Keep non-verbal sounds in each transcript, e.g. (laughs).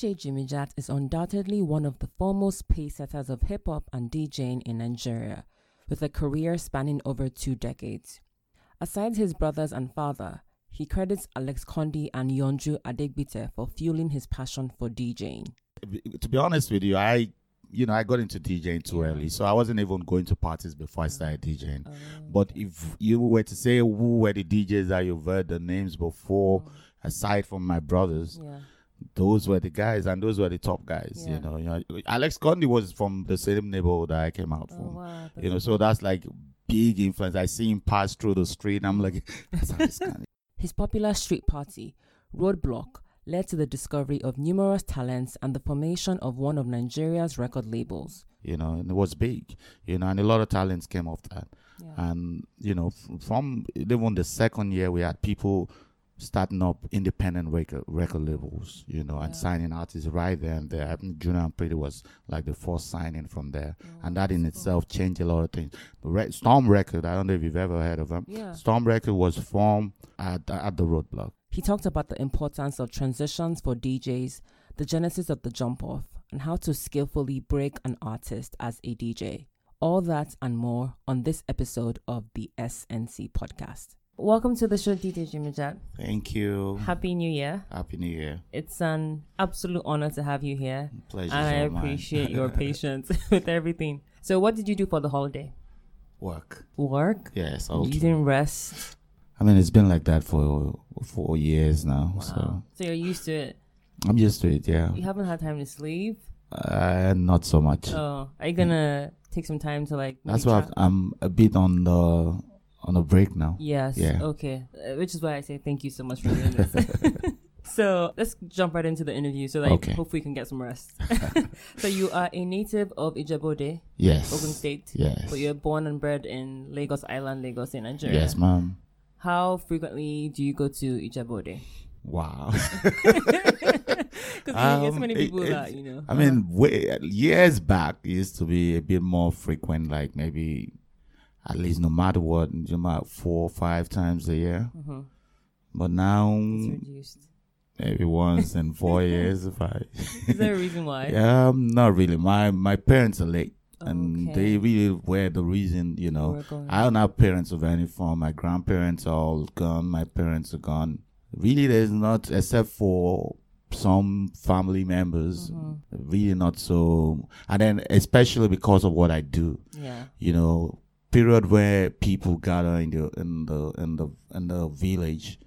DJ Jimmy Jatt is undoubtedly one of the foremost pace setters of hip hop and DJing in Nigeria, with a career spanning over two decades. Aside his brothers and father, he credits Alex Kondi and Yonju Adegbite for fueling his passion for DJing. To be honest with you, I you know, I got into DJing too early, so I wasn't even going to parties before I started DJing. Oh. But if you were to say who were the DJs that you've heard the names before, mm. aside from my brothers, Yeah. Those were the guys, and those were the top guys. Yeah. You know, you know, Alex Condi was from the same neighborhood that I came out Oh, from. wow. You know, so that's like big influence. I see him pass through the street, and I'm like, (laughs) that's. His popular street party, Roadblock, led to the discovery of numerous talents and the formation of one of Nigeria's record labels. You know, and it was big. You know, and a lot of talents came off that. Yeah. and you know f- from even the second year we had people starting up independent record record labels you know and signing artists right there and there i think junior and pretty was like the first signing from there oh, and that in cool. itself changed a lot of things the Re- storm record i don't know if you've ever heard of them Yeah. storm record was formed at, at the roadblock He talked about the importance of transitions for DJs, the genesis of the jump off, and how to skillfully break an artist as a DJ. All that and more on this episode of the SNC podcast. Welcome to the show, DJ Jimmy Jatt. thank you Happy New Year. happy new year It's an absolute honor to have you here. pleasure and I appreciate your (laughs) patience (laughs) with everything. So, what did you do for the holiday? work Work? yes You didn't rest? i mean it's been like that for four years now so Wow. So, you're used to it. i'm used to it yeah You haven't had time to sleep? Uh, not so much. Oh, are you gonna take some time to like? That's why I'm a bit on the on a break now. Yes. Yeah. Okay. Uh, which is why I say thank you so much for doing this. (laughs) so let's jump right into the interview, so like Okay. hopefully we can get some rest. (laughs) so you are a native of Ijebu-Ode, Yes. Ogun State, Yes. but you're born and bred in Lagos Island, Lagos in Nigeria. Yes, ma'am. How frequently do you go to Ijebu-Ode? Wow. (laughs) Because there's so Um, many people it- that you know. I mean, way, years back it used to be a bit more frequent, like maybe at least no matter what, you might four or five times a year. Mhm. But now it's reduced. maybe once in four (laughs) years, if I. Is there a reason why? (laughs) Um, not really. My my parents are late, and they really were the reason. You know, I don't have parents of any form. My grandparents are all gone. My parents are gone. Really, there's not, except for some family members, Mm-hmm. really not so. And then, especially because of what I do, yeah. you know, period where people gather in the in the in the in the village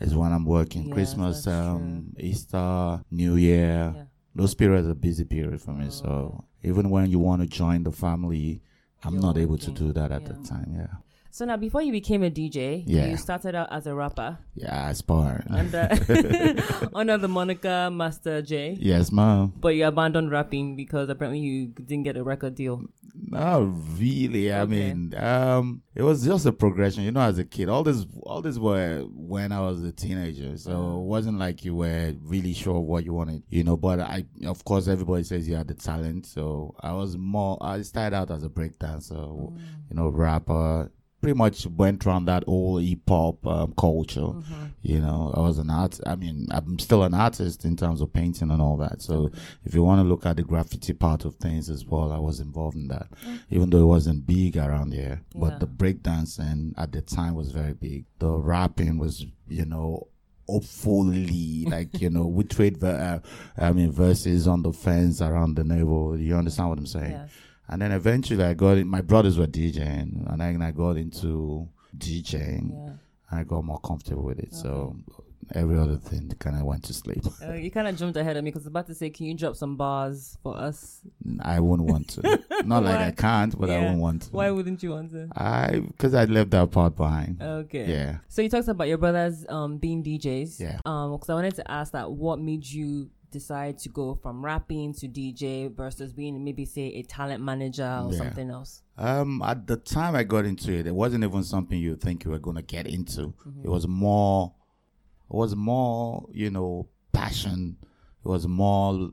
is when I'm working. Yes, Christmas, um, Easter, New Year Yeah. those periods are busy period for me. Oh, So even when you want to join the family, I'm You're not able to do that at Yeah. the time. Yeah, So now, before you became a DJ, Yeah. you started out as a rapper yeah, I aspire. under (laughs) (laughs) under the moniker Master J. yes, ma'am. But you abandoned rapping because apparently you didn't get a record deal. Not really. I Okay. mean, um, it was just a progression. You know, as a kid, all this, all this were when I was a teenager. So it wasn't like you were really sure what you wanted. You know, but I, of course, everybody says you had the talent. So I was more. I started out as a breakdancer. You know, rapper. Pretty much went around that whole hip hop um, culture. You know, I was an art. I mean, I'm still an artist in terms of painting and all that. So if you want to look at the graffiti part of things as well, I was involved in that, even though it wasn't big around here. Yeah. But the breakdancing at the time was very big. The rapping was, you know, hopefully like you know we trade (laughs) ver- uh, i mean verses on the fence around the neighborhood you understand what i'm saying Yes. And then eventually I got in, my brothers were DJing, and then I got into DJing, Yeah. and I got more comfortable with it. So every other thing kind of went to sleep. Uh, you kind of jumped ahead of me because I was about to say, can you drop some bars for us? I wouldn't want to. (laughs) Not like I can't, but I Yeah. wouldn't want to. Why wouldn't you want to? I because I left that part behind. Okay. Yeah. So you talked about your brothers um, being DJs. Yeah. Um, because I wanted to ask that what made you decide to go from rapping to DJ versus being maybe say a talent manager or Yeah. something else. Um, at the time I got into it, it wasn't even something you think you were gonna get into. It was more, it was more, you know, passion. It was more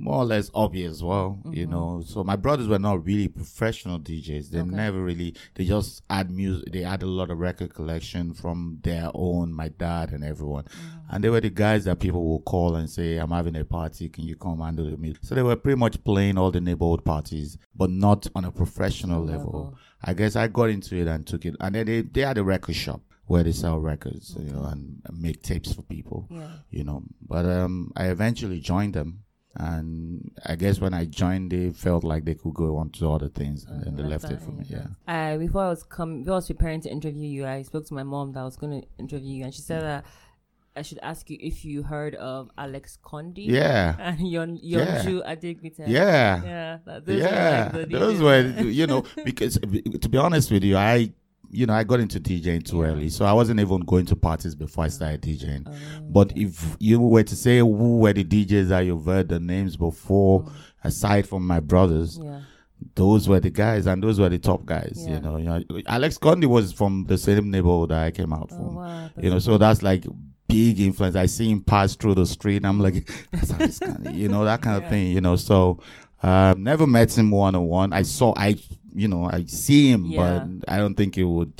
more or less obvious as well, you Mm-hmm. know. So my brothers were not really professional DJs. They Okay. never really. They just had music. They had a lot of record collection from their own, my dad and everyone, Mm-hmm. and they were the guys that people will call and say, "I'm having a party. Can you come handle the music?" So they were pretty much playing all the neighborhood parties, but not on a professional level. Level. I guess I got into it and took it, and then they they had a record shop where they sell records, you know, and make tapes for people Yeah. you know. But um, I eventually joined them, and I guess when I joined, they felt like they could go on to other things, and then they Left it for me. Yeah. Uh, before I was come, before I was preparing to interview you, I spoke to my mom that I was going to interview you, and she said that I should ask you if you heard of Alex Condi. Yeah. (laughs) And Yon Yonju. Yeah. Yeah. that- those were Yeah, like the those were you (laughs) know because to be honest with you, I you know I got into DJing too early, so I wasn't even going to parties before I started DJing. Oh, But if you were to say who were the DJs that you've heard the names before, mm. aside from my brothers, Yeah. those were the guys and those were the top guys Yeah. you know you know alex condi was from the same neighborhood that i came out Oh, from wow. you know so that's like big influence i see him pass through the street i'm like (laughs) that's you know that kind of thing you know so um never met him one-on-one i saw i you know i see him Yeah. but i don't think he would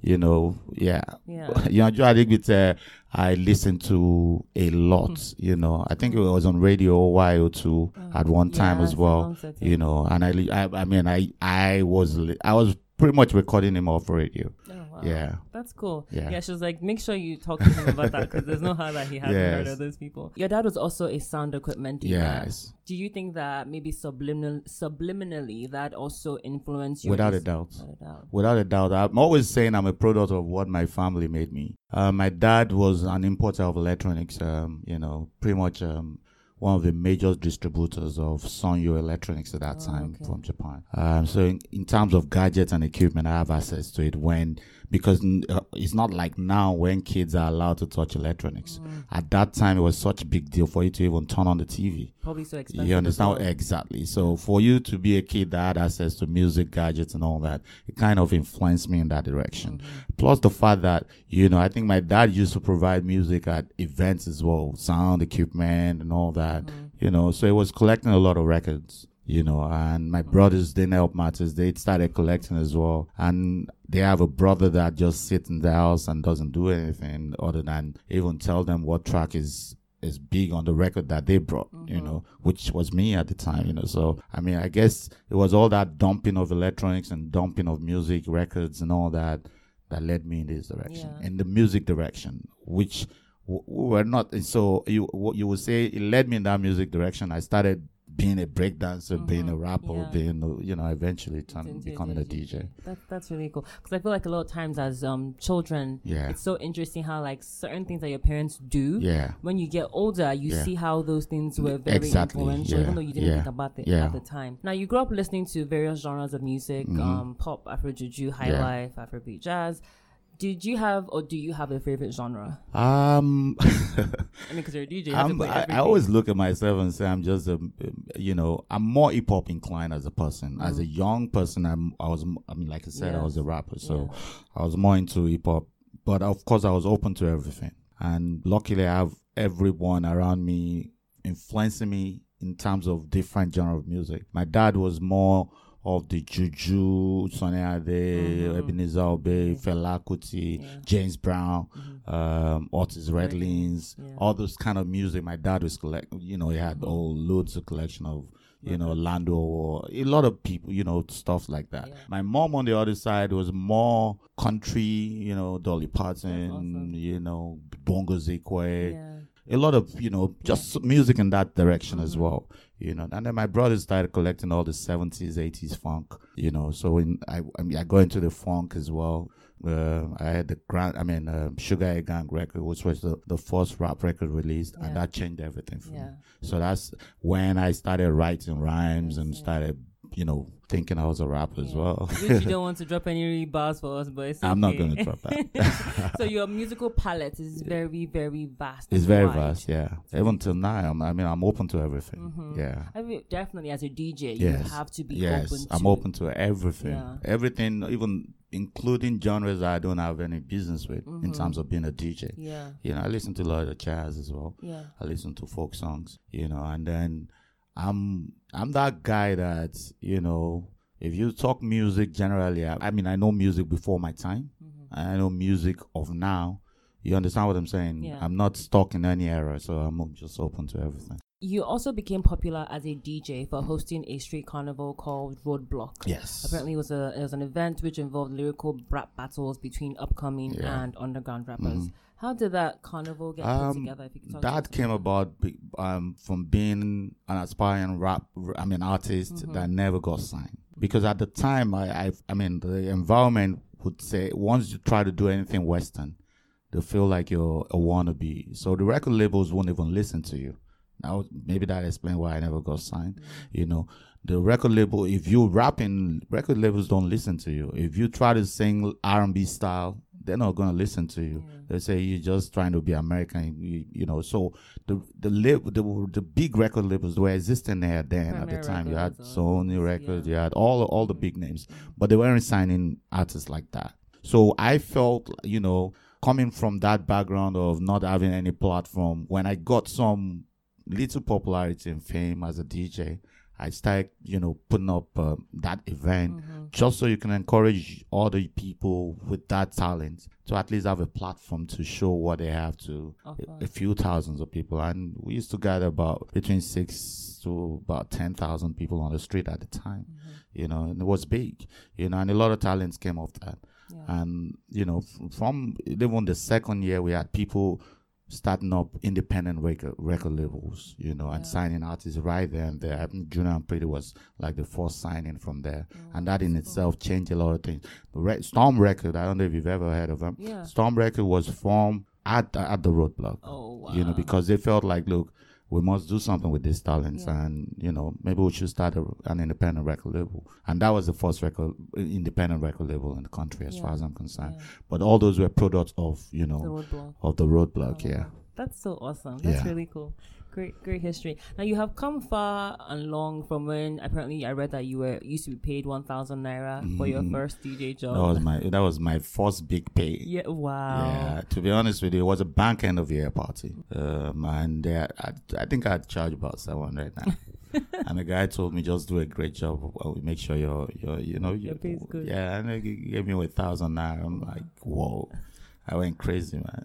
you know yeah Yeah. (laughs) you know, Joe Adigbite, I listened to a lot, Hmm. you know. I think it was on radio YO2 at one time Yeah, as well, you know. And I, I, I mean, I, I was, li- I was pretty much recording him off radio. Oh, wow. Yeah. That's cool. Yeah. Yeah, she was like, make sure you talk to him about that because there's no how that he hasn't heard of those people. Your dad was also a sound equipment dealer. Yes. Do you think that maybe subliminal, subliminally that also influenced you? Without a doubt. Without a doubt. Without a doubt, I'm always saying I'm a product of what my family made me. Uh, my dad was an importer of electronics, um, you know, pretty much um, one of the major distributors of Sanyo Electronics at that time okay. from Japan. Um, so in, in terms of gadgets and equipment, I have access to it when because uh, it's not like now when kids are allowed to touch electronics. At that time, it was such a big deal for you to even turn on the TV. Probably so expensive. You understand well. exactly. So for you to be a kid that had access to music, gadgets, and all that, it kind of influenced me in that direction. Mm-hmm. Plus the fact that you know, I think my dad used to provide music at events as well, sound equipment and all that. Mm-hmm. You know, so it was collecting a lot of records. You know, and my mm. brothers didn't help matters. They started collecting as well, and they have a brother that just sits in the house and doesn't do anything other than even tell them what track is is big on the record that they brought, you mm-hmm. know, which was me at the time, you know. So, I mean, I guess it was all that dumping of electronics and dumping of music records and all that that led me in this direction, Yeah. in the music direction, which w- w- were not. So, you you would say it led me in that music direction. I started being a breakdancer, being a rapper, Mm-hmm. Yeah. being, a, you know, eventually turn, becoming a DJ. That's that's really cool because I feel like a lot of times as um children, Yeah. it's so interesting how like certain things that your parents do. Yeah. When you get older, you Yeah. see how those things were very Exactly, influential, yeah, even though you didn't think about it at the time. Now you grew up listening to various genres of music, um, pop, Afro juju, high life, Afrobeat, jazz. Did you have or do you have a favorite genre? Um, (laughs) I mean, because you're a DJ, you I'm, I, I always look at myself and say I'm just a, you know, I'm more hip hop inclined as a person. As a young person, I'm, I was, I mean, like I said, I was a rapper, so I was more into hip hop. But of course, I was open to everything, and luckily, I have everyone around me influencing me in terms of different genre of music. My dad was more of the Juju, Sunny Ade, Ebenezer Obey, Fela Kuti, James Brown, um, Otis Reddings, all those kind of music. My dad was collect. You know, he had all loads of collection of. You know, Lando or a lot of people, you know, stuff like that. My mom on the other side was more country, you know, Dolly Parton, you know, Bongos Ikwue, Yeah. A lot of you know just music in that direction as well you know. And then my brothers started collecting all the 70s 80s funk you know. So when i i, mean, I got into the funk as well. Uh, I had the grand, I mean, uh, Sugarhill Gang record, which was the, the first rap record released, and that changed everything for Yeah. me. So that's when I started writing rhymes and started, you know, thinking I was a rapper as well. You don't (laughs) want to drop any bars for us, but I'm not going to drop that. (laughs) so your musical palette is very, very vast. it's very wide. vast, yeah. Even till now, I'm, I mean, I'm open to everything. Yeah. I mean, definitely, as a DJ, Yes. you have to be yes, open. I'm to open to everything. Yeah. Everything, even including genres I don't have any business with in terms of being a DJ. Mm-hmm. Yeah, You know, I listen to a lot of jazz as well. yeah, I listen to folk songs, you know, and then I'm I'm that guy that you know. If you talk music generally, I, I mean, I know music before my time. Mm-hmm. I know music of now. You understand what I'm saying? Yeah. I'm not stuck in any era, so I'm just open to everything. You also became popular as a DJ for hosting a street carnival called Roadblock. Yes. Apparently, it was a it was an event which involved lyrical rap battles between upcoming Yeah. Mm-hmm. and underground rappers. How did that carnival get put Um, together? Could talk that came about um, from being an aspiring rap, I mean, artist Mm-hmm. that never got signed. Because at the time, I, I, I mean, the environment would say once you try to do anything Western, they feel like you're a wannabe. So the record labels won't even listen to you. Now, maybe that explains why I never got signed. Mm-hmm. You know, the record label, if you rapping, record labels don't listen to you. If you try to sing R&B style, they're not going to listen to you. They say you're just trying to be American, you, you know. So the the lab, the the big record labels were existing there then at the time. You had or- uh, Sony Records, you had all all the big names, but they weren't signing artists like that. So I felt, you know, coming from that background of not having any platform, when I got some little popularity and fame as a DJ, I started, you know, putting up uh, that event Mm-hmm. just so you can encourage other people with that talent to at least have a platform to show what they have to a, a few thousands of people. And we used to gather about between six to about 10,000 people on the street at the time, you know, and it was big, you know, and a lot of talents came off that. Yeah. And, you know, f- from even the second year, we had people starting up independent record, record labels, you know, and Yeah. signing artists right there and there. I think Junior and Pretty was like the first signing from there. Oh, and that in itself changed a lot of things. The Re- Storm Record, I don't know if you've ever heard of them. Yeah. Storm Record was formed at, at the roadblock Oh wow. you know, because they felt like, look, we must do something with these talents, Yeah. and you know, maybe we should start a, an independent record label. And that was the first record, uh, independent record label in the country, as far as I'm concerned. Yeah. But all those were products of, you know, roadblock. of the roadblock. Oh, yeah. That's so awesome. That's Yeah. really cool. Great, great history. Now you have come far and long from when apparently I read that you were used to be paid one thousand naira for your first DJ job. Mm-hmm. That was my that was my first big pay. yeah. Wow. Yeah, to be honest with you, it was a bank end of year party, um, and uh, I, I think I'd charge about seven hundred now. (laughs) and the guy told me just do a great job. We make sure you're, you're you know, Your you. Yeah, and he gave me a thousand naira. I'm like, whoa, I went crazy, man.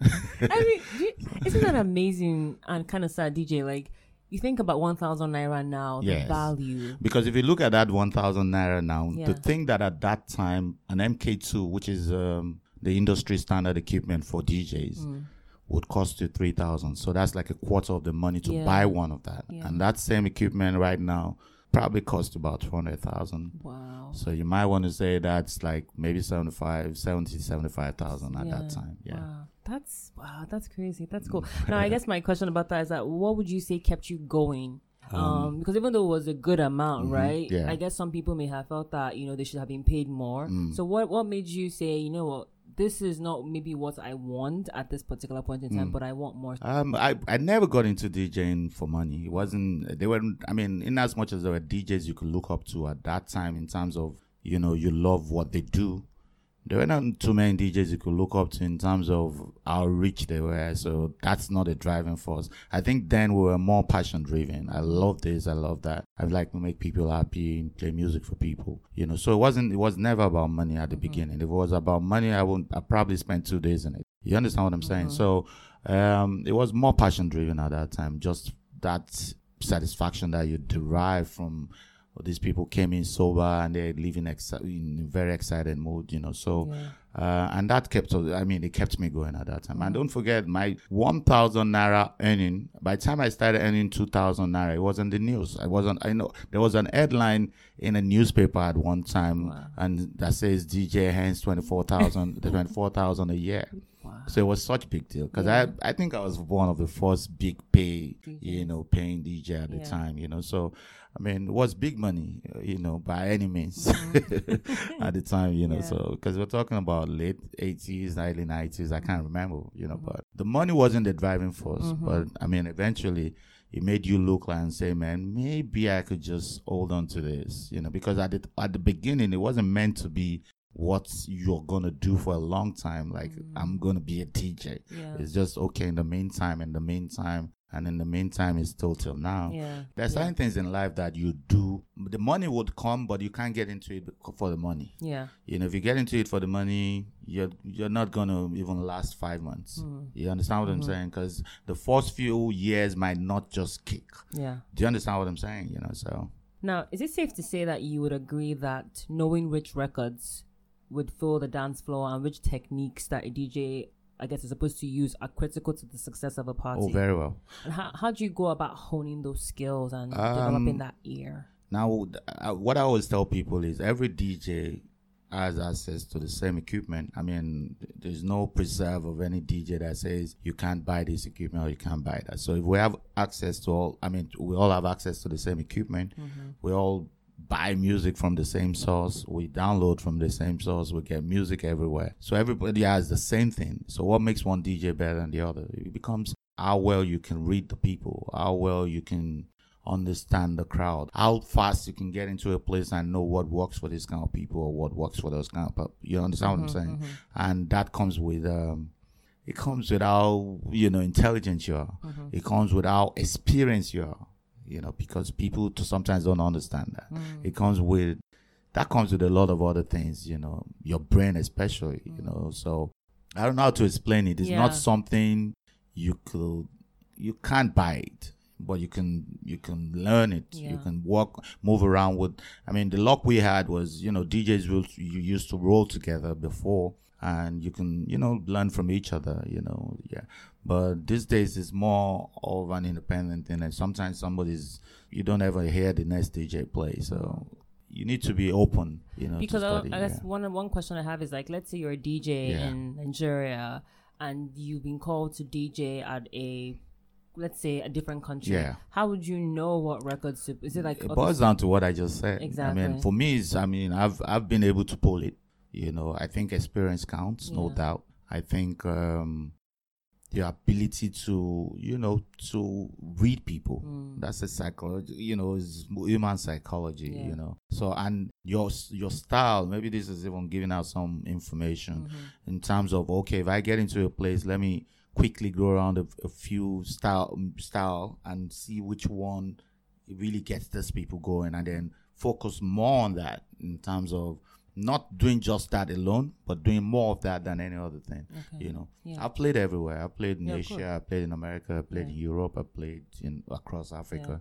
I mean, (laughs) isn't that amazing and kind of sad, DJ? Like you think about one thousand naira now, the value. Because if you look at that 1,000 naira now, Yeah. to think that at that time, an MK2, which is um, the industry standard equipment for DJs, Mm. would cost you 3,000. So that's like a quarter of the money to Yeah. buy one of that. Yeah. And that same equipment right now probably cost about 200,000. Wow. So you might want to say that's like maybe 75, 70, 75,000 at Yeah. that time. Yeah. Wow. That's wow. That's crazy. That's cool. now, I (laughs) guess my question about that is that what would you say kept you going? Um, because even though it was a good amount, right? Mm-hmm. yeah. I guess some people may have felt that you know they should have been paid more. Mm. So what what made you say you know what this is not maybe what I want at this particular point in Mm. time, but I want more. Um, I, I never got into DJing for money. It wasn't, they weren't, I mean, in as much as there were DJs you could look up to at that time in terms of, you know, you love what they do. There were not too many DJs you could look up to in terms of how rich they were. So that's not a driving force. I think then we were more passion driven. I love this. I love that. I like to make people happy and play music for people. You know, so it wasn't, it was never about money at the beginning. If it was about money, I would, I probably spent two days in it. You understand what I'm saying? So, um, it was more passion driven at that time. Just that satisfaction that you derive from these people came in sober and they're living exci- in a very excited mood, you know. So, uh, and that kept, I mean, it kept me going at that time. And don't forget, my 1,000 naira earning, by the time I started earning 2,000 naira, it was in the news. I wasn't, I know, there was an headline in a newspaper at one time and that says DJ Hands 24,000, the (laughs) 24,000 a year. Wow. So it was such a big deal because Yeah. I I think I was one of the first big pay you know paying DJ at the Yeah. time you know so I mean it was big money uh, you know by any means (laughs) at the time you know Mm-hmm. Yeah. so because we're talking about late 80s early 90s I can't remember you Mm-hmm. know but the money wasn't the driving force but I mean eventually it made you look like and say man maybe I could just hold on to this you know because at the at the beginning it wasn't meant to be what you're gonna do for a long time like i'm gonna be a dj Yeah. it's just okay in the meantime in the meantime and in the meantime, it's still till now. Yeah. There's yeah. certain things in life that you do. The money would come, but you can't get into it for the money. Yeah. You know, if you get into it for the money, you're you're not gonna even last five months. Mm. You understand what I'm Mm-hmm. saying? Because the first few years might not just kick. Yeah. Do you understand what I'm saying? You know, so Now, is it safe to say that you would agree that knowing which records would fill the dance floor and which techniques that a DJ, I guess, is supposed to use are critical to the success of a party? oh, very well. and how, how do you go about honing those skills and Um, developing that ear? Now, uh, what I always tell people is every DJ has access to the same equipment. I mean, there's no preserve of any DJ that says you can't buy this equipment or you can't buy that. So if we have access to all, I mean, we all have access to the same equipment. We all buy music from the same source. We download from the same source. We get music everywhere. So everybody has the same thing. So what makes one DJ better than the other? It becomes how well you can read the people, how well you can understand the crowd, how fast you can get into a place and know what works for this kind of people or what works for those kind of people. You understand what I'm mm-hmm, saying? Mm-hmm. And that comes with um it comes with how you know intelligent you are. Mm-hmm. It comes with how experienced you are. You know, because people to sometimes don't understand that. Mm. It comes with that comes with a lot of other things, you know, your brain especially, you mm. know. So I don't know how to explain it. It's Yeah. not something you could you can't buy it but you can you can learn it you can walk move around with i mean the luck we had was you know djs will you used to roll together before and you can you know learn from each other you know yeah but these days it's more of an independent thing and sometimes somebody's you don't ever hear the next dj play so you need to be open you know because I, study, I guess yeah. one one question I have is like, let's say you're a DJ Yeah. in Nigeria and you've been called to DJ at a, let's say a different country. Yeah. How would you know what records to? Is it like it boils down to what I just said. Exactly. I mean, for me, it's, I mean, I've I've been able to pull it. You know, I think experience counts, no doubt. I think um, the ability to, you know, to read people. Mm. That's a psychology. You know, is human psychology. Yeah. You know, so and your your style. Maybe this is even giving out some Mm-hmm. information in terms of okay, if I get into a place, let me quickly go around a, a few style style and see which one really gets these people going, and then focus more on that in terms of not doing just that alone, but doing more of that than any other thing. Okay. You know, Yeah. I played everywhere. I played in Yeah, Asia, I played in America, I played in Europe, I played in across Africa.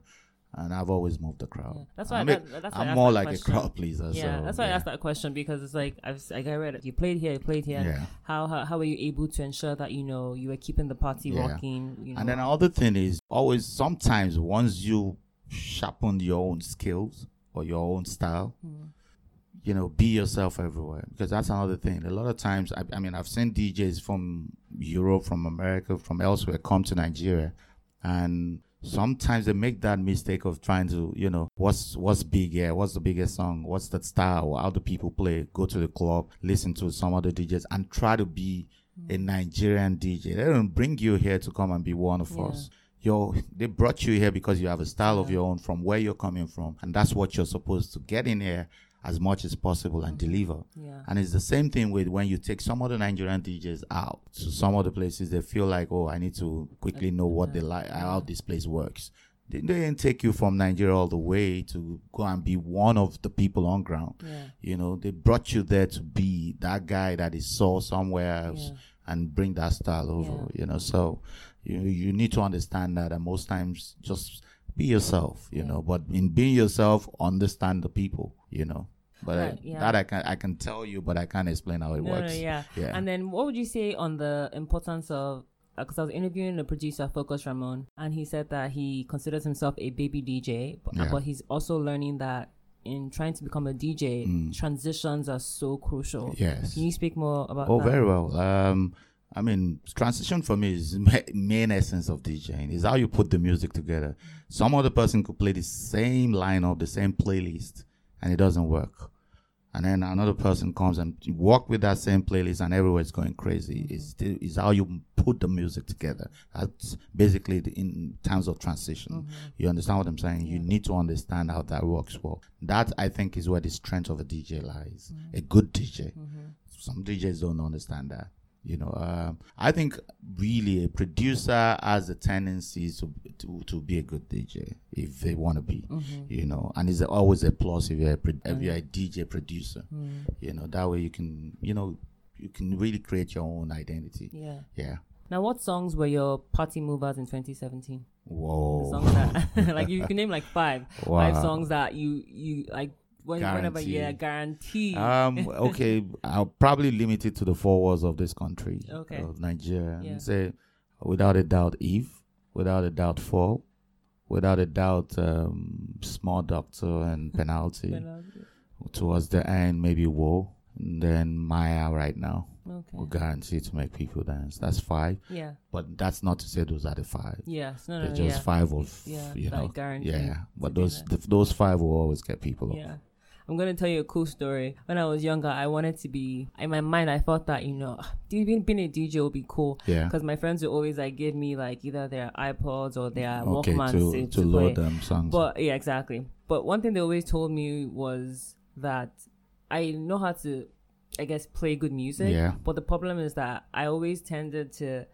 And I've always moved the crowd. Yeah. That's why I'm, I- that- that's I'm more like question. a crowd pleaser. Yeah, so, that's why I yeah. asked that question because it's like I've like I read it. You played here, you played here. Yeah. How, how how were you able to ensure that you know you were keeping the party Yeah. rocking? You know? And then another thing is always sometimes once you sharpen your own skills or your own style, Hmm. You know, be yourself everywhere. Because that's another thing. A lot of times, I, I mean, I've seen DJs from Europe, from America, from elsewhere come to Nigeria, and sometimes they make that mistake of trying to, you know, what's what's big here, what's the biggest song, what's the style, how do people play, go to the club, listen to some other DJs, and try to be a mm. Nigerian DJ. They don't bring you here to come and be one of Yeah. us. Yo, they brought you here because you have a style of your own from where you're coming from, and that's what you're supposed to get in here as much as possible and deliver. Yeah. And it's the same thing with when you take some of the Nigerian DJs out to some other places, they feel like, oh, I need to quickly know what they like, how this place works. They didn't take you from Nigeria all the way to go and be one of the people on ground. Yeah. You know, they brought you there to be that guy that is saw somewhere else and bring that style over. You know, so you you need to understand that, and most times just be yourself. You know, but in being yourself, understand the people. You know, but I- yeah. that I can I can tell you, but I can't explain how it No, works. no, yeah. Yeah. And then what would you say on the importance of because I was interviewing the producer Focus Ramon, and he said that he considers himself a baby DJ, but, Yeah. but he's also learning that in trying to become a DJ, transitions are so crucial. Mm. Yes. Can you speak more about Oh, that? very well. Um, I mean, transition for me is main essence of DJing. Is how you put the music together. Some other person could play the same lineup, the same playlist, and it doesn't work. And then another person comes and work with that same playlist, and everywhere's going crazy. Is is how you put the music together. That's basically the, in terms of transition. Mm-hmm. You understand what I'm saying? You need to understand how that works well. That I think is where the strength of a DJ lies. Mm-hmm. A good DJ. Mm-hmm. Some DJs don't understand that. You know, um, I think really a producer has a tendency to to, to be a good DJ if they want to be. Mm-hmm. You know, and it's always a plus if you're a, pro- if you're a mm. DJ producer. Mm. You know, that way you can you know you can really create your own identity. Yeah. Yeah. Now, what songs were your party movers in 2017? Whoa. Songs that, (laughs) like, you (laughs) can name like five, five songs that you you like. When, whenever, yeah, guarantee. Um. (laughs) Okay. I'll probably limit it to the four walls of this country. Okay. Of Nigeria. Yeah. And say, without a doubt, Eve. Without a doubt, Fall. Without a doubt, um, Small Doctor and (laughs) Penalty. Was- Towards the end, maybe. And then Maya right now okay. will guarantee to make people dance. That's five. Yeah. But that's not to say those are the five. Yes. No, no, They're no, just yeah. five of Yeah, you know. guarantee Yeah. But those th- those five will always get people. up. Yeah. I'm gonna tell you a cool story. When I was younger, I wanted to be. In my mind, I thought that you know, (sighs) being, being a DJ would be cool. Yeah. Because my friends would always like give me like either their iPods or their Okay. Walkmans To to, to to load play. them songs. But yeah, exactly. But one thing they always told me was that I know how to, I guess, play good music. Yeah. But the problem is that I always tended to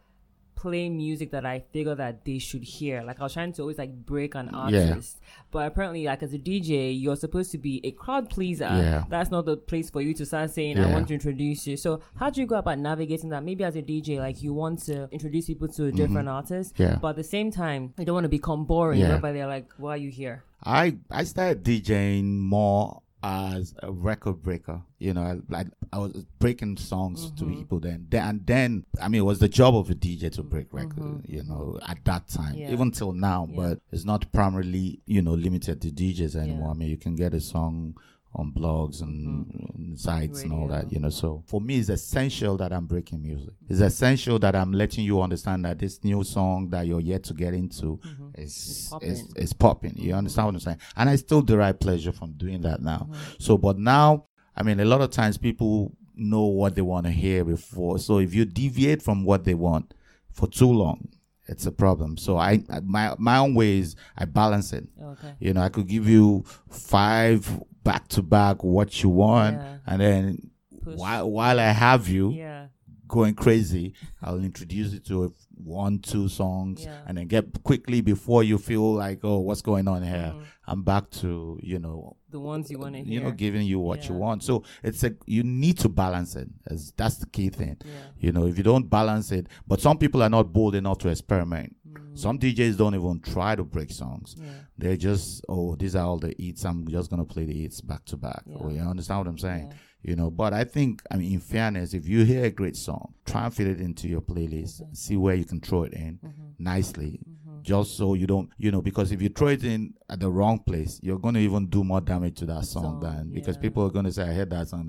play music that I figure that they should hear. Like I was trying to always like break an artist. But apparently, like as a DJ, you're supposed to be a crowd pleaser. Yeah. That's not the place for you to start saying, I want to introduce you. So how do you go about navigating that? Maybe as a DJ, like you want to introduce people to a different artist. Mm-hmm. Yeah. But at the same time, you don't want to become boring. Yeah. Whereby they're like, why are you here? I I started DJing more as a record breaker. You know, like I was breaking songs to mm-hmm. people then. then. And then, I mean, it was the job of a DJ to break mm-hmm. record, you know, at that time, Yeah. even till now. Yeah. But it's not primarily, you know, limited to DJs anymore. Yeah. I mean, you can get a song on blogs and, and sites and all that, you know. So for me, it's essential that I'm breaking music. It's essential that I'm letting you understand that this new song that you're yet to get into is, popping. is, is popping. You understand what I'm saying? And I still derive pleasure from doing that now. Mm-hmm. So, but now, I mean, a lot of times people know what they want to hear before. So if you deviate from what they want for too long, it's a problem. So I, I- my my own way is I balance it. Okay. You know, I could give you five back to back what you want, Yeah. and then Push. while while I have you Yeah. going crazy, I'll introduce you to one, two songs, Yeah. and then get quickly before you feel like, oh, what's going on here? Mhm. I'm back to you know, The ones you want to hear. you know, giving you what you want. So it's a you need to balance it. As that's the key thing. You know, if you don't balance it, but some people are not bold enough to experiment. Mm. Some DJs don't even try to break songs. Yeah. They're just, oh, these are all the hits. I'm just gonna play the hits back to back. Yeah. You understand what I'm saying? Yeah. You know, but I think, I mean, in fairness, if you hear a great song, try and fit it into your playlist. Mm-hmm. See where you can throw it in nicely, just so you don't, you know, because if you throw it in at the wrong place, you're going to even do more damage to that song Song, than because people are going to say, I heard that song.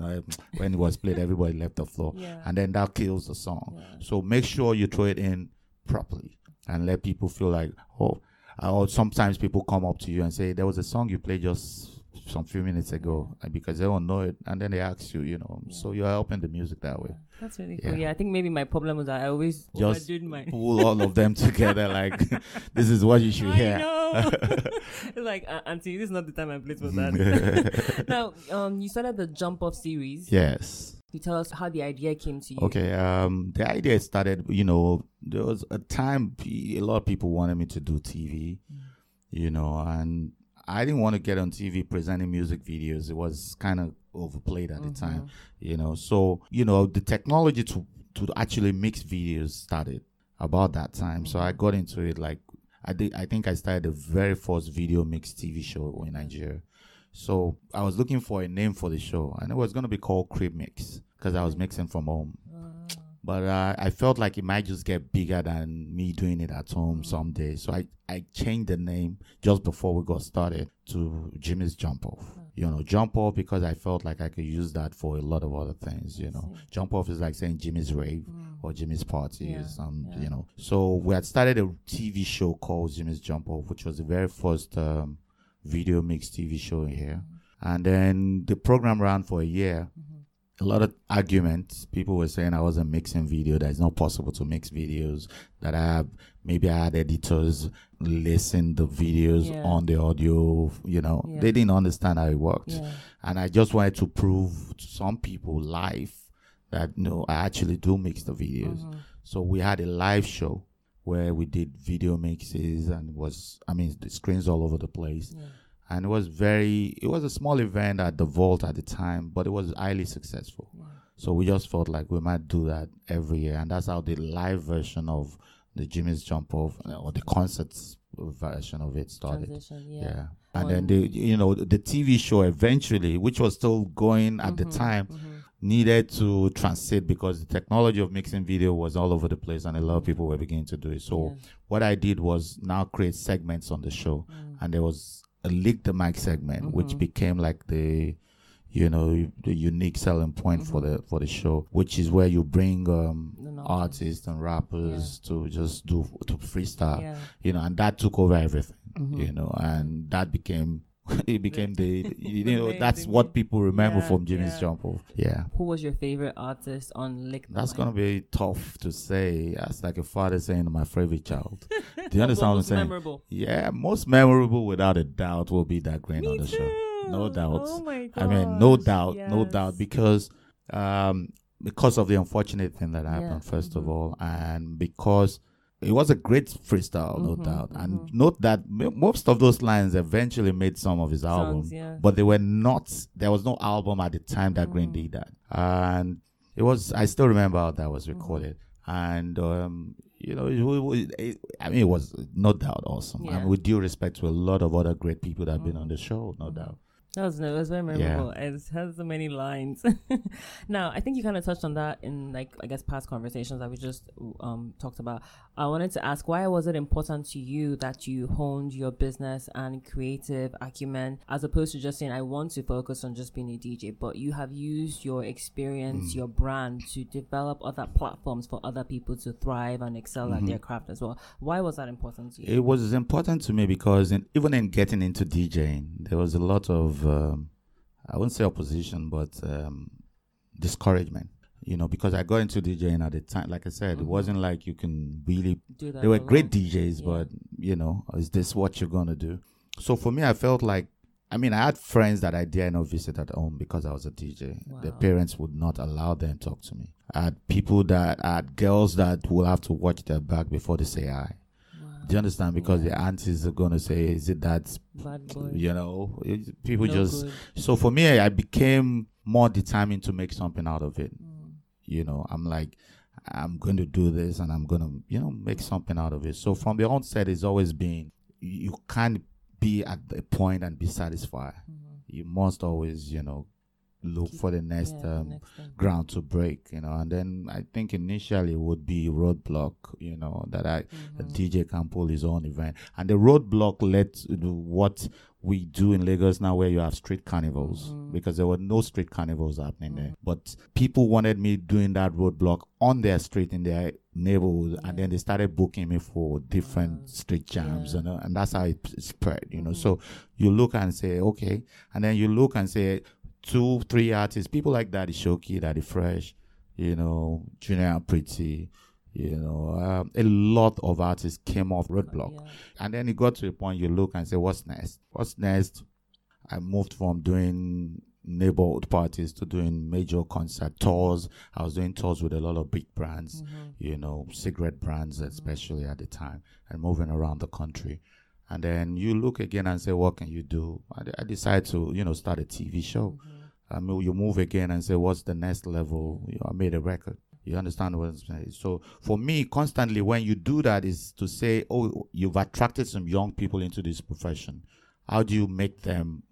When it was played, everybody left the floor. And then that kills the song. So make sure you throw it in properly and let people feel like, oh, or sometimes people come up to you and say, there was a song you played just some few minutes ago and because they don't know it. And then they ask you, you know, so you're helping the music that way. That's really cool. Yeah. Yeah. I think maybe my problem was that I always Just pull all of them together (laughs) like, (laughs) this is what you should I hear. (laughs) it's like, uh, Auntie, this is not the time i played for that. now, um, you started the Jump Off series. yes. You tell us how the idea came to you. Okay. Um, the idea started, you know, there was a time a lot of people wanted me to do TV, mm. you know, and I didn't want to get on TV presenting music videos. It was kind of overplayed at the mm-hmm. time, you know. So, you know, the technology to to actually mix videos started about that time. So I mm-hmm. got into it like I did. I think I started the very first video mix TV show in Nigeria. So I was looking for a name for the show, and it was going to be called Crib Mix because I was mixing from home. But uh, I felt like it might just get bigger than me doing it at home someday. So I, I changed the name just before we got started to Jimmy's Jump Off. You know, Jump Off because I felt like I could use that for a lot of other things. You know, Jump Off is like saying Jimmy's Rave or Jimmy's Party Yeah, or some, yeah. you know. So we had started a TV show called Jimmy's Jump Off, which was the very first um, video mix TV show here. And then the program ran for a year a lot of arguments. People were saying I wasn't mixing video. That it's not possible to mix videos. That I have maybe I had editors listen the videos Yeah. on the audio. You know, Yeah. they didn't understand how it worked. Yeah. And I just wanted to prove to some people live that no, I actually do mix the videos. Mhm. So we had a live show where we did video mixes and was I mean the screens all over the place. Yeah. And it was very it was a small event at the vault at the time, but it was highly successful. Yeah. So we just felt like we might do that every year, and that's how the live version of the Jimmy's Jump Off uh, or the concerts version of it started. Transition. Yeah. Yeah. And then the you know the TV show eventually, which was still going at the Mhm, time, mhm. Needed to transit because the technology of mixing video was all over the place, and a lot of people were beginning to do it. So Yeah. what I did was now create segments on the show, Mm. and there was a lick the mic segment, which Mhm. became like the you know the unique selling point for Mhm. the for the show, which is where you bring um artists and rappers to just do to freestyle, Yeah. you know, and that took over everything, Mhm. you know, and that became. (laughs) it became the you know that's what people remember Yeah, from Jimmy's yeah. Jump Off. Yeah, Who was your favorite artist on Lick? that's Mic? gonna be tough to say. That's like a father saying to my favorite child. Do you (laughs) understand what I'm saying? Memorable. Yeah, most memorable without a doubt will be Da Grin Me on the show. No too. doubt. Oh my I mean, no gosh, doubt, no doubt, because um, because of the unfortunate thing that happened, Yeah, first of mhm. all, and because it was a great freestyle, no Mhm, doubt. And mhm. note that m- most of those lines eventually made some of his album, yeah. but they were not. There was no album at the time that Green Mhm. did that, and it was. I still remember how that was Mm-hmm. recorded, and um, you know, it, it, it- I mean, it was no doubt awesome. Yeah. And with due respect to a lot of other great people that have been on the show, no doubt. That was no, it was very Yeah. memorable. It has so many lines. (laughs) now, I think you kind of touched on that in like I guess past conversations that we just um talked about. I wanted to ask why was it important to you that you honed your business and creative acumen as opposed to just saying I want to focus on just being a DJ, but you have used your experience, Mm. your brand to develop other platforms for other people to thrive and excel at their craft as well. Why was that important to you? It was important to me because in, even in getting into DJing, there was a lot of um, I wouldn't say opposition, but um, discouragement. You know, because I got into DJing at the time. Like I said, it Mhm. wasn't like you can really. Do that They were alone. great DJs, Yeah. but you know, is this what you're gonna do? So for me, I felt like. I mean, I had friends that I dare not visit at home because I was a DJ. Their parents would not allow them to talk to me. I had people that I had girls that will have to watch their back before they say hi. Do you understand? Because Yeah. the aunties are gonna say, "Is it that?" Bad boy. You know, it- people No just. good. So for me, I became more determined to make something out of it. Mm. You know, I'm like, I'm going to do this, and I'm gonna, you know, make something out of it. So from the onset, it's always been you can't be at the point and be satisfied. Mhm. You must always, you know, look Keep- for the next Yeah, um, next ground to break. You know, and then I think initially would be roadblock. You know, that I a Mhm. DJ can pull his own event. And the roadblock led to what we do in Lagos now, where you have street carnivals, Mhm. because there were no street carnivals happening there. Mhm. But people wanted me doing that roadblock on their street in their neighborhood, and then they started booking me for different Wow. street jams, Yeah. you know, and that's how it spread, you know. Mhm. So you look and say, okay, and then you look and say, two, three artists, people like Daddy Showkey, Daddy Fresh, you know, Junior and Pretty, you know, um, a lot of artists came off roadblock. Yeah. And then it got to a point you look and say, what's next? What's next? I moved from doing neighborhood parties to doing major concert tours. I was doing tours with a lot of big brands, Mhm. you know, cigarette brands, especially at the time, and moving around the country. And then you look again and say, what can you do? I, I decided to, you know, start a TV show. Mhm. I mean, you move again and say, what's the next level? You know, I made a record. You understand what I'm saying? So for me, constantly when you do that is to say, oh, you've attracted some young people into this profession. How do you make them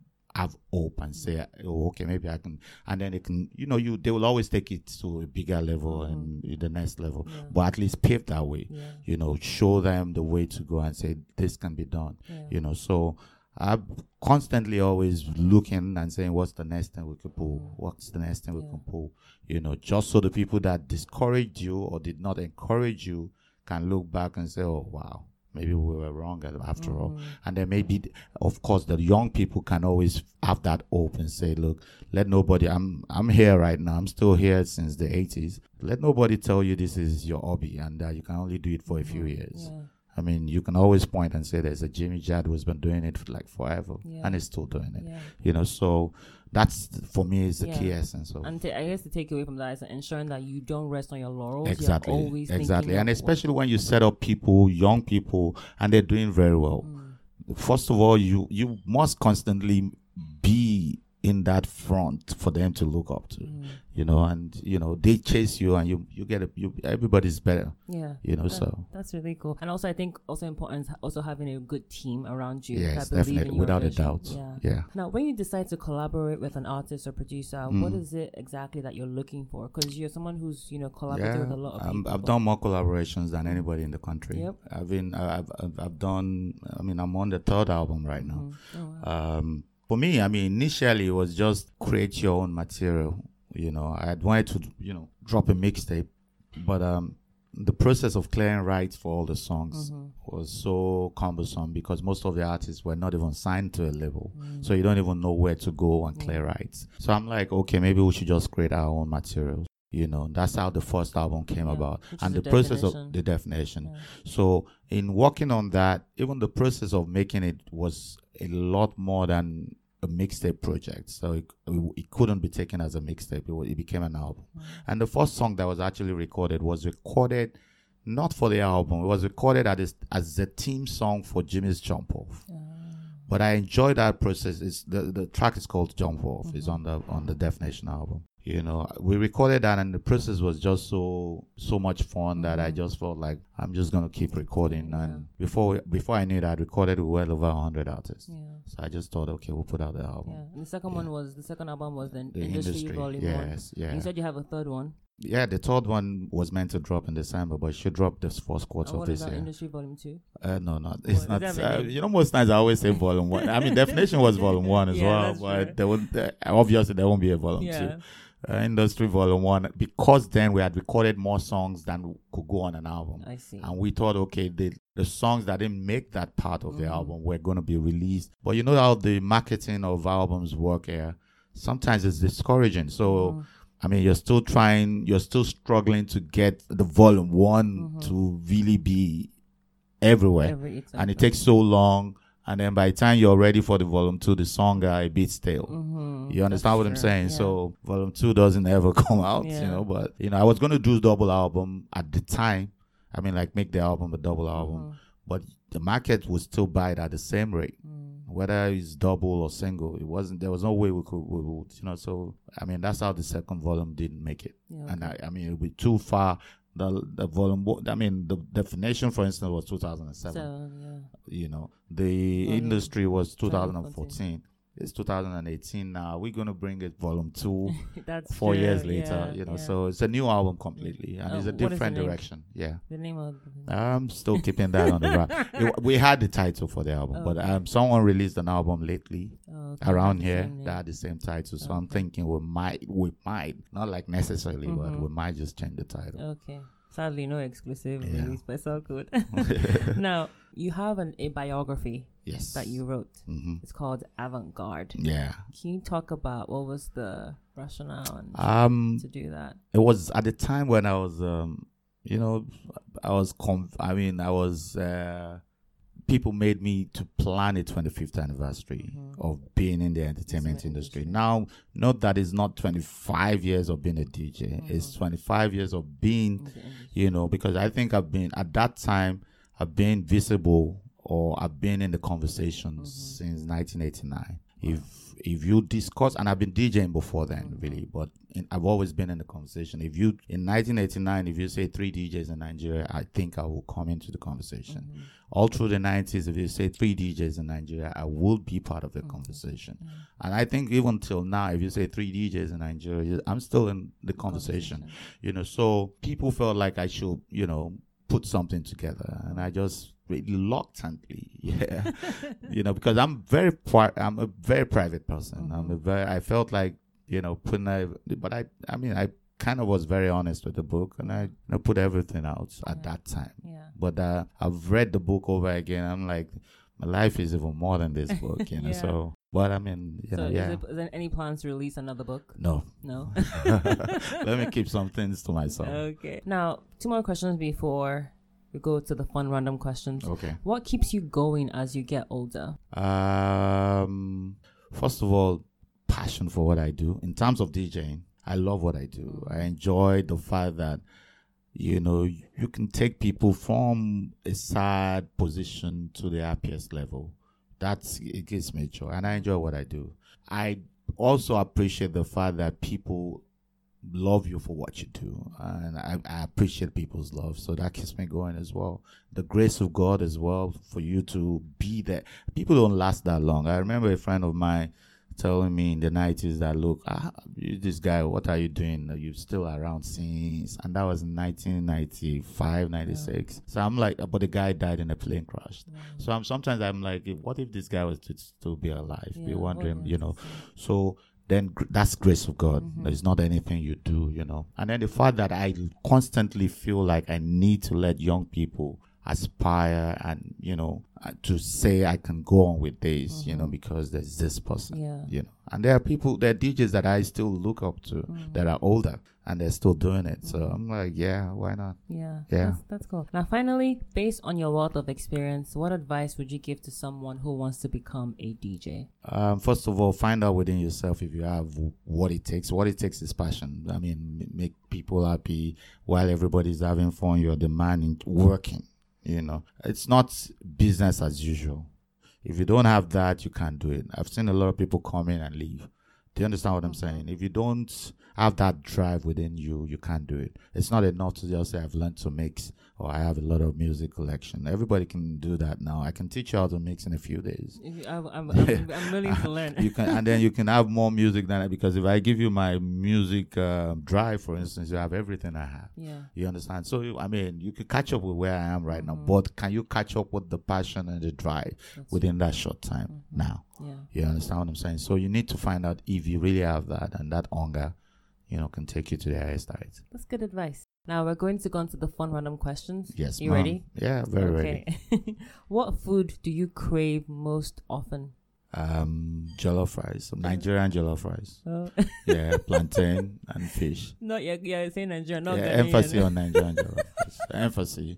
have hope and say, oh, okay, maybe I can, and then it can, you know, you they will always take it to a bigger level and the next level, Yeah. but at least pave that way. Yeah. You know, show them the way to go and say this can be done Yeah. you know so i'm constantly always looking and saying what's the next thing we can pull Mm. what's the next thing we can pull you know just so the people that discouraged you or did not encourage you can look back and say oh wow maybe we were wrong after all Mhm. and then maybe of course the young people can always have that hope and say look let nobody i'm i'm here right now i'm still here since the 80s let nobody tell you this is your hobby and that you can only do it for a few Mhm. years Yeah. I mean, you can always point and say there's a Jimmy Jatt who's been doing it for like forever Yeah. and is still doing it. Yeah. You know, so that's for me is the key essence of And ta- I guess the takeaway from that is ensuring that you don't rest on your laurels. exactly You're always exactly and especially when you set up people young people and they're doing very well Mm. first of all you you must constantly be in that front for them to look up to Mm. you know and you know they chase you and you you get a, you everybody's better Yeah. you know That- so That's really cool. And also, I think also important is also having a good team around you. yes definitely without a doubt Yeah. yeah Now, when you decide to collaborate with an artist or producer, what is it exactly that you're looking for? Because you're someone who's you know collaborated with a lot of um, people. I've done more collaborations than anybody in the country. Yep. I've been, I've, I've, I've done. I mean, I'm on the third album right now. Mhm. Oh, wow. Um, for me, I mean, initially it was just create your own material. You know, I wanted to, you know, drop a mixtape, but um, the process of clearing rights for all the songs Mhm. was so cumbersome because most of the artists were not even signed to a label, Mm. so you don't even know where to go and clear rights. So I'm like, okay, maybe we should just create our own material. You know, that's how the first album came Yeah, about, and the the process definition. of the definition. Yeah. So in working on that, even the process of making it was a lot more than a mixtape project. So it, it couldn't be taken as a mixtape. It, it became an album. And the first song that was actually recorded was recorded not for the album. It was recorded as, as a theme song for Jimmy's Jump Off. Ah. But I enjoy that process. It's the, the track is called Jump Off. It's Mm-hmm. on the on the Definition album. You know, we recorded that and the process was just so so much fun that I just felt like I'm just gonna keep recording. Yeah. And before we, before I knew that, I recorded well over hundred artists. Yeah. So I just thought, okay, we'll put out the album. Yeah. And the second Yeah. one was the second album was the, The Industry, industry, Volume One. yes, And yeah, You said you have a third one. yeah. The third one was meant to drop in December, but it should drop this first quarter of this year. Industry Volume Two. Uh, no, no, it's Well, not. Uh, you know, most times I always say volume one. I mean, (laughs) definition was volume one as Yeah, well, but true. there uh, obviously there won't be a volume Yeah. two. Uh, industry volume one because then we had recorded more songs than could go on an album, I see. and we thought, okay, the the songs that didn't make that part of the Mhm. album were going to be released. But you know how the marketing of albums work here. Sometimes it's discouraging. So. Mhm. I mean, you're still trying, you're still struggling to get the volume one Mhm. to really be everywhere. Every, And it takes so long. And then by the time you're ready for the volume two, the song are a bit stale. Mhm. You understand That's what I'm saying? Yeah. So volume two doesn't ever (laughs) come out, you know. But you know, I was gonna do double album at the time. I mean, like make the album a double album, Mhm. but the market would still buy it at the same rate Mm. whether it's double or single, it wasn't. There was no way we could, we would, you know. So I mean, that's how the second volume didn't make it. Yeah, And. I, I mean, it would be too far. The the volume, I mean, the definition, for instance, was 2007. So, yeah. You know, the industry was 2014. 2014. It's 2018 now. We're gonna bring it volume two (laughs) That's four true, years later. yeah, you know, yeah. so it's a new album completely, and Oh, it's a the different direction. Yeah. the name of the I'm still keeping that on the wrap. (laughs) It- we had the title for the album, but Okay. um, someone released an album lately oh, okay, around here that had the same title. So I'm thinking we might, we might, not like necessarily, but Mhm. we might just change the title. Okay. Sadly, no exclusive Yeah. release, but it's all good. (laughs) now, you have an, a biography yes. that you wrote. hmm It's called Avant Garde. Yeah. Can you talk about what was the rationale and Um, to do that? it was at the time when I was, um, you know, I was, conf- I mean, I was, uh, people made me to plan a 25th anniversary Mhm. of being in the entertainment industry. Now, note that it's not 25 years of being a DJ, it's Mhm. 25 years of being in the industry? you know, because I think I've been at that time, I've been visible or I've been in the conversations Mhm. since 1989. If if you discuss, and I've been DJing before then, really, but in, I've always been in the conversation. If you in 1989, if you say three DJs in Nigeria, I think I will come into the conversation. Mhm. All through the 90s, if you say three DJs in Nigeria, I will be part of the Mhm. conversation. Yeah. And I think even till now, if you say three DJs in Nigeria, I'm still in the conversation you know so people felt like i should you know put something together and i just reluctantly (laughs) yeah (laughs) you know because i'm very pri- i'm a very private person i'm a very i felt like you know putting a, but i i mean i kind of was very honest with the book and i you know, put everything out at Yeah. that time Yeah. but uh, i've read the book over again i'm like my life is even more than this book you know (laughs) Yeah. so but i mean you so, know yeah is, it, is there any plans to release another book? no No. let me keep some things to myself Okay. Now, two more questions before we go to the fun random questions. okay What keeps you going as you get older? Um, first of all, passion for what I do. In terms of DJing, I love what I do. I enjoy the fact that you know you can take people from a sad position to the happiest level. That's it gives me joy, and I enjoy what I do. I also appreciate the fact that people love you for what you do and I, I, appreciate people's love. So that keeps me going as well. The grace of god as well for you to be there. People don't last that long. I remember a friend of mine telling me in the 90s that look ah, this guy what are you doing? You're still around since? And that was 1995 96 yeah. so i'm like but the guy died in a plane crash. Yeah. so i'm sometimes i'm like what if this guy was to still be alive? Yeah, be wondering you know? so then that's grace of God. Mm-hmm. It's not anything you do, you know. And then the fact that I constantly feel like I need to let young people aspire and you know uh, to say I can go on with this, mm-hmm. you know, mm-hmm. because there's this person, yeah. you know. And there are people, there are DJs that I still look up to mm-hmm. that are older and they're still doing it. So mm-hmm. I'm like, yeah, why not? Yeah, yeah, that's, that's cool. Now, finally, based on your wealth of experience, what advice would you give to someone who wants to become a DJ? Um, first of all, find out within yourself if you have what it takes. What it takes is passion. I mean, make people happy while everybody's having fun. You're the man in working you know, it's not business as usual. If you don't have that, you can't do it. I've seen a lot of people come in and leave. Do you understand what I'm mm-hmm. saying? If you don't have that drive within you, you can't do it. It's not enough to just say I've learned to mix or I have a lot of music collection. Everybody can do that now. I can teach you how to mix in a few days. I'm, I'm, (laughs) I'm, I'm willing to learn. you can, and then you can have more music than that because if I give you my music uh, drive, for instance, you have everything I have. Yeah. You understand? So I mean, you can catch up with where I am right mm-hmm. now, but can you catch up with the passion and the drive That's within that short time mm-hmm. now? Yeah. You understand what I'm saying? So you need to find out if you really have that and that hunger, you know, can take you to the highest heights. That's good advice. Now we're going to go into the fun random questions. Yes. You mom. ready? Yeah, very okay. ready. (laughs) what food do you crave most often? Um, jollof rice, Nigerian jollof rice. Oh. yeah, (laughs) plantain and fish. Not yeah, yeah, say Nigerian. Not yeah, emphasis on (laughs) Nigerian jollof rice. emphasis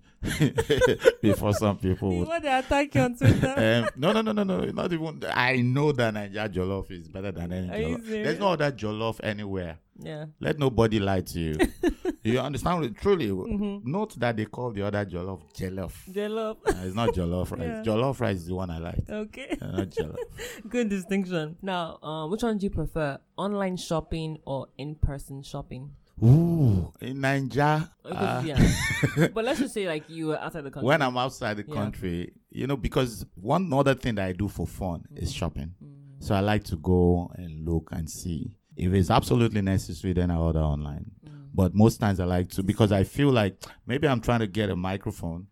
before some people. Would, what they attack you on Twitter? um, no, no, no, no, no. Not even. I know that Nigerian jollof is better than any jollof. There's no other jollof anywhere. Yeah. Let nobody lie to you. (laughs) you understand? Truly, mm-hmm. note that they call the other jollof jollof. Jollof. Uh, it's not jollof rice. Yeah. Jollof rice is the one I like. Okay. Uh, not jollof. (laughs) Good distinction. Now, um, which one do you prefer? Online shopping or in-person shopping? Ooh, in Nigeria. Uh, yeah. (laughs) but let's just say like you were outside the country. When I'm outside the yeah. country, you know, because one other thing that I do for fun mm. is shopping. Mm. So I like to go and look and see if it's absolutely necessary, then I order online. Mm. But most times I like to because I feel like maybe I'm trying to get a microphone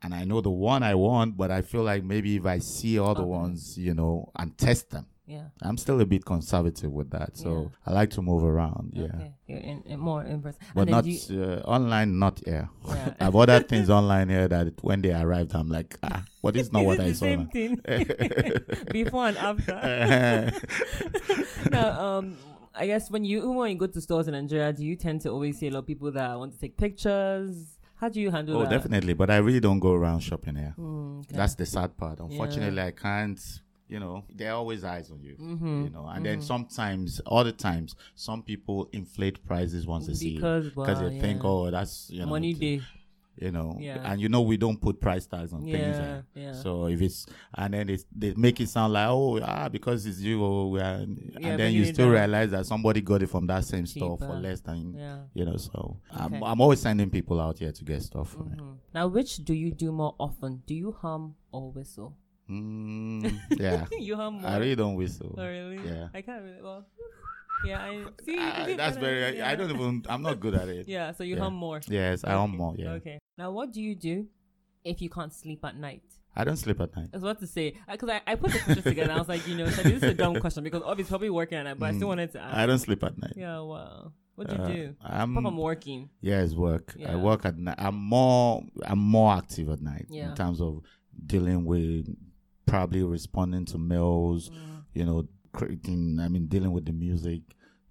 and I know the one I want, but I feel like maybe if I see other okay. ones, you know, and test them. Yeah. I'm still a bit conservative with that. So yeah. I like to move around. Yeah. Okay. In, in more in person. But not you, uh, online, not here. Yeah. (laughs) I've ordered things online here that when they arrived, I'm like, ah, what is (laughs) not what I saw. Same thing. (laughs) Before and after. now, um, I guess when you when you go to stores in Nigeria, do you tend to always see a lot of people that want to take pictures? How do you handle oh, that? Oh, definitely. But I really don't go around shopping here. Mm, okay. That's the sad part. Unfortunately, yeah. I can't. You know, there are always eyes on you. Mm-hmm. You know, and mm-hmm. then sometimes, other times, some people inflate prices once they see because you because they yeah. think, oh, that's you know, money day you know yeah. and you know we don't put price tags on yeah, things eh? yeah. so if it's and then it's, they make it sound like oh ah because it's you oh, are, yeah, and then you, still realize that somebody got it from that same Cheaper. store for less than yeah. you know so okay. I'm, I'm always sending people out here to get stuff from mm-hmm. now which do you do more often do you hum or whistle mm, (laughs) yeah you hum more. I really don't whistle oh really yeah I can't really well (laughs) yeah, I (laughs) see. Uh, that's very. Yeah. I don't even. I'm not good at it. (laughs) Yeah, so you yeah. hum more. Yes, I hum more. Yeah. Okay. Now, what do you do if you can't sleep at night? I don't sleep at night. I was about to say because I, I put the questions together. I was like, you know, this is a dumb (laughs) question because obviously probably working at night, but mm, I still mm. wanted to ask. I don't sleep at night. Yeah, well, what do you uh, do? I'm, I'm working. Yeah, it's work. Yeah. I work at night. I'm more. I'm more active at night yeah. in terms of dealing with probably responding to mails. Mm. You know, creating. I mean, dealing with the music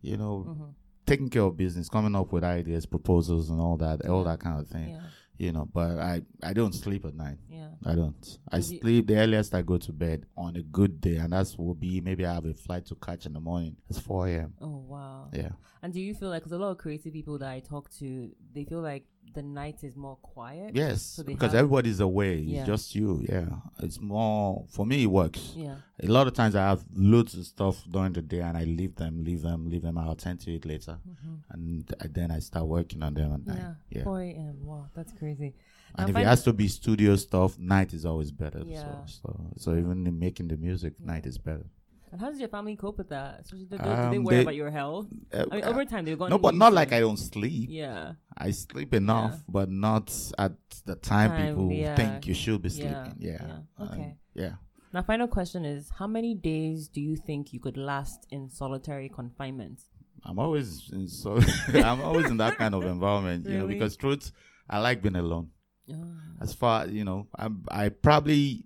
you know, mm-hmm. taking care of business, coming up with ideas, proposals, and all that, yeah. all that kind of thing. Yeah. you know. But I I don't sleep at night. Yeah. I don't. I sleep the earliest I go to bed on a good day, and that's will be maybe I have a flight to catch in the morning. It's four a.m. Oh wow. Yeah. And do you feel like, because a lot of creative people that I talk to, they feel like the night is more quiet. Yes, So because everybody's away. Yeah. It's just you. Yeah, it's more for me. It works. Yeah. A lot of times I have loads of stuff during the day, and I leave them, leave them, leave them. I'll attend to it later, mm-hmm. and I, then I start working on them at night. Yeah. Yeah. 4 a.m. Wow, that's crazy. And I if it has to be studio stuff, night is always better. Yeah. So, so, so even in making the music, night is better. And how does your family cope with that? Especially, do, do they Um, worry they- about your health? Uh, I mean, over time, they've gone. no, but not like I don't sleep. Yeah. I sleep enough, Yeah. but not at the time, Time, people yeah. think you should be sleeping. Yeah. yeah. And, Okay. yeah. My final question is: How many days do you think you could last in solitary confinement? I'm always in so (laughs) I'm always in that kind of environment, you know, because truth, I like being alone. Oh, As far you know, I I probably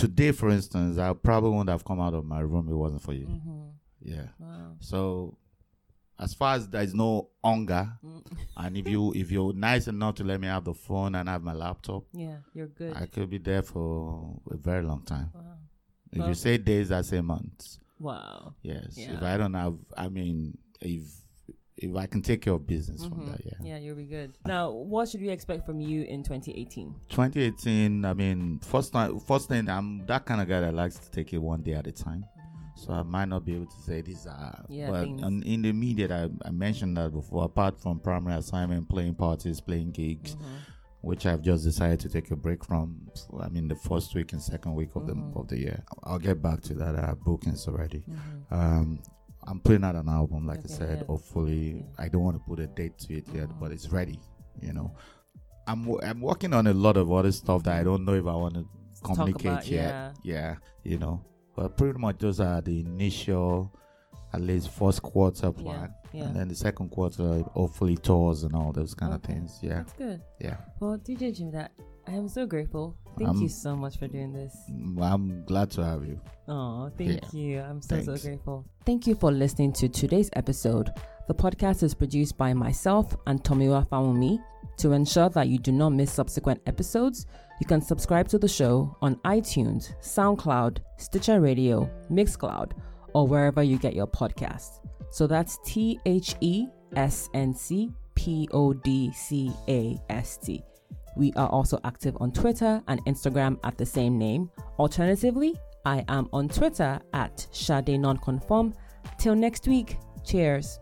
today, for instance, I probably wouldn't have come out of my room if it wasn't for you. hmm Yeah. Wow. So, as far as there's no hunger, Mm. and if (laughs) you if you're nice enough to let me have the phone and have my laptop, Yeah, you're good. I could be there for a very long time. wow. If Well- you say days, I say months. Wow. Yes. If I don't have, I mean, if if I can take care of business from Mhm. that, yeah. Yeah, you'll be good. Now, what should we expect from you in 2018? 2018. I mean, first time, first thing, I'm that kind of guy that likes to take it one day at a time. So I might not be able to say this. Uh, Yeah, but things. in the immediate, I, I mentioned that before. Apart from primary assignment, playing parties, playing gigs, Mm-hmm. which I've just decided to take a break from. I mean, the first week and second week of Mhm. the of the year. I'll get back to that. Bookings already. Mhm. Um, I'm putting out an album, like Okay, I said. yeah. Hopefully, Yeah. I don't want to put a date to it yet, but it's ready. You know, I'm wo- I'm working on a lot of other stuff that I don't know if I want to communicate about- yet. Yeah, you know, but pretty much those are the initial, at least first quarter Yeah. plan, Yeah. and then the second quarter, hopefully tours and all those kind Okay. of things. Yeah, That's good. yeah. Well, DJ Jimmy Jatt I am so grateful. Thank I'm- you so much for doing this. Mm, I'm glad to have you. Oh, thank you. I'm so, so grateful. Thank you for listening to today's episode. The podcast is produced by myself and Tomiwa Fawumi. To ensure that you do not miss subsequent episodes, you can subscribe to the show on iTunes, SoundCloud, Stitcher Radio, Mixcloud, or wherever you get your podcasts. So that's T H E S N C P O D C A S T. We are also active on Twitter and Instagram at the same name. Alternatively, I am on Twitter at Shade Nonconform. Till next week, cheers.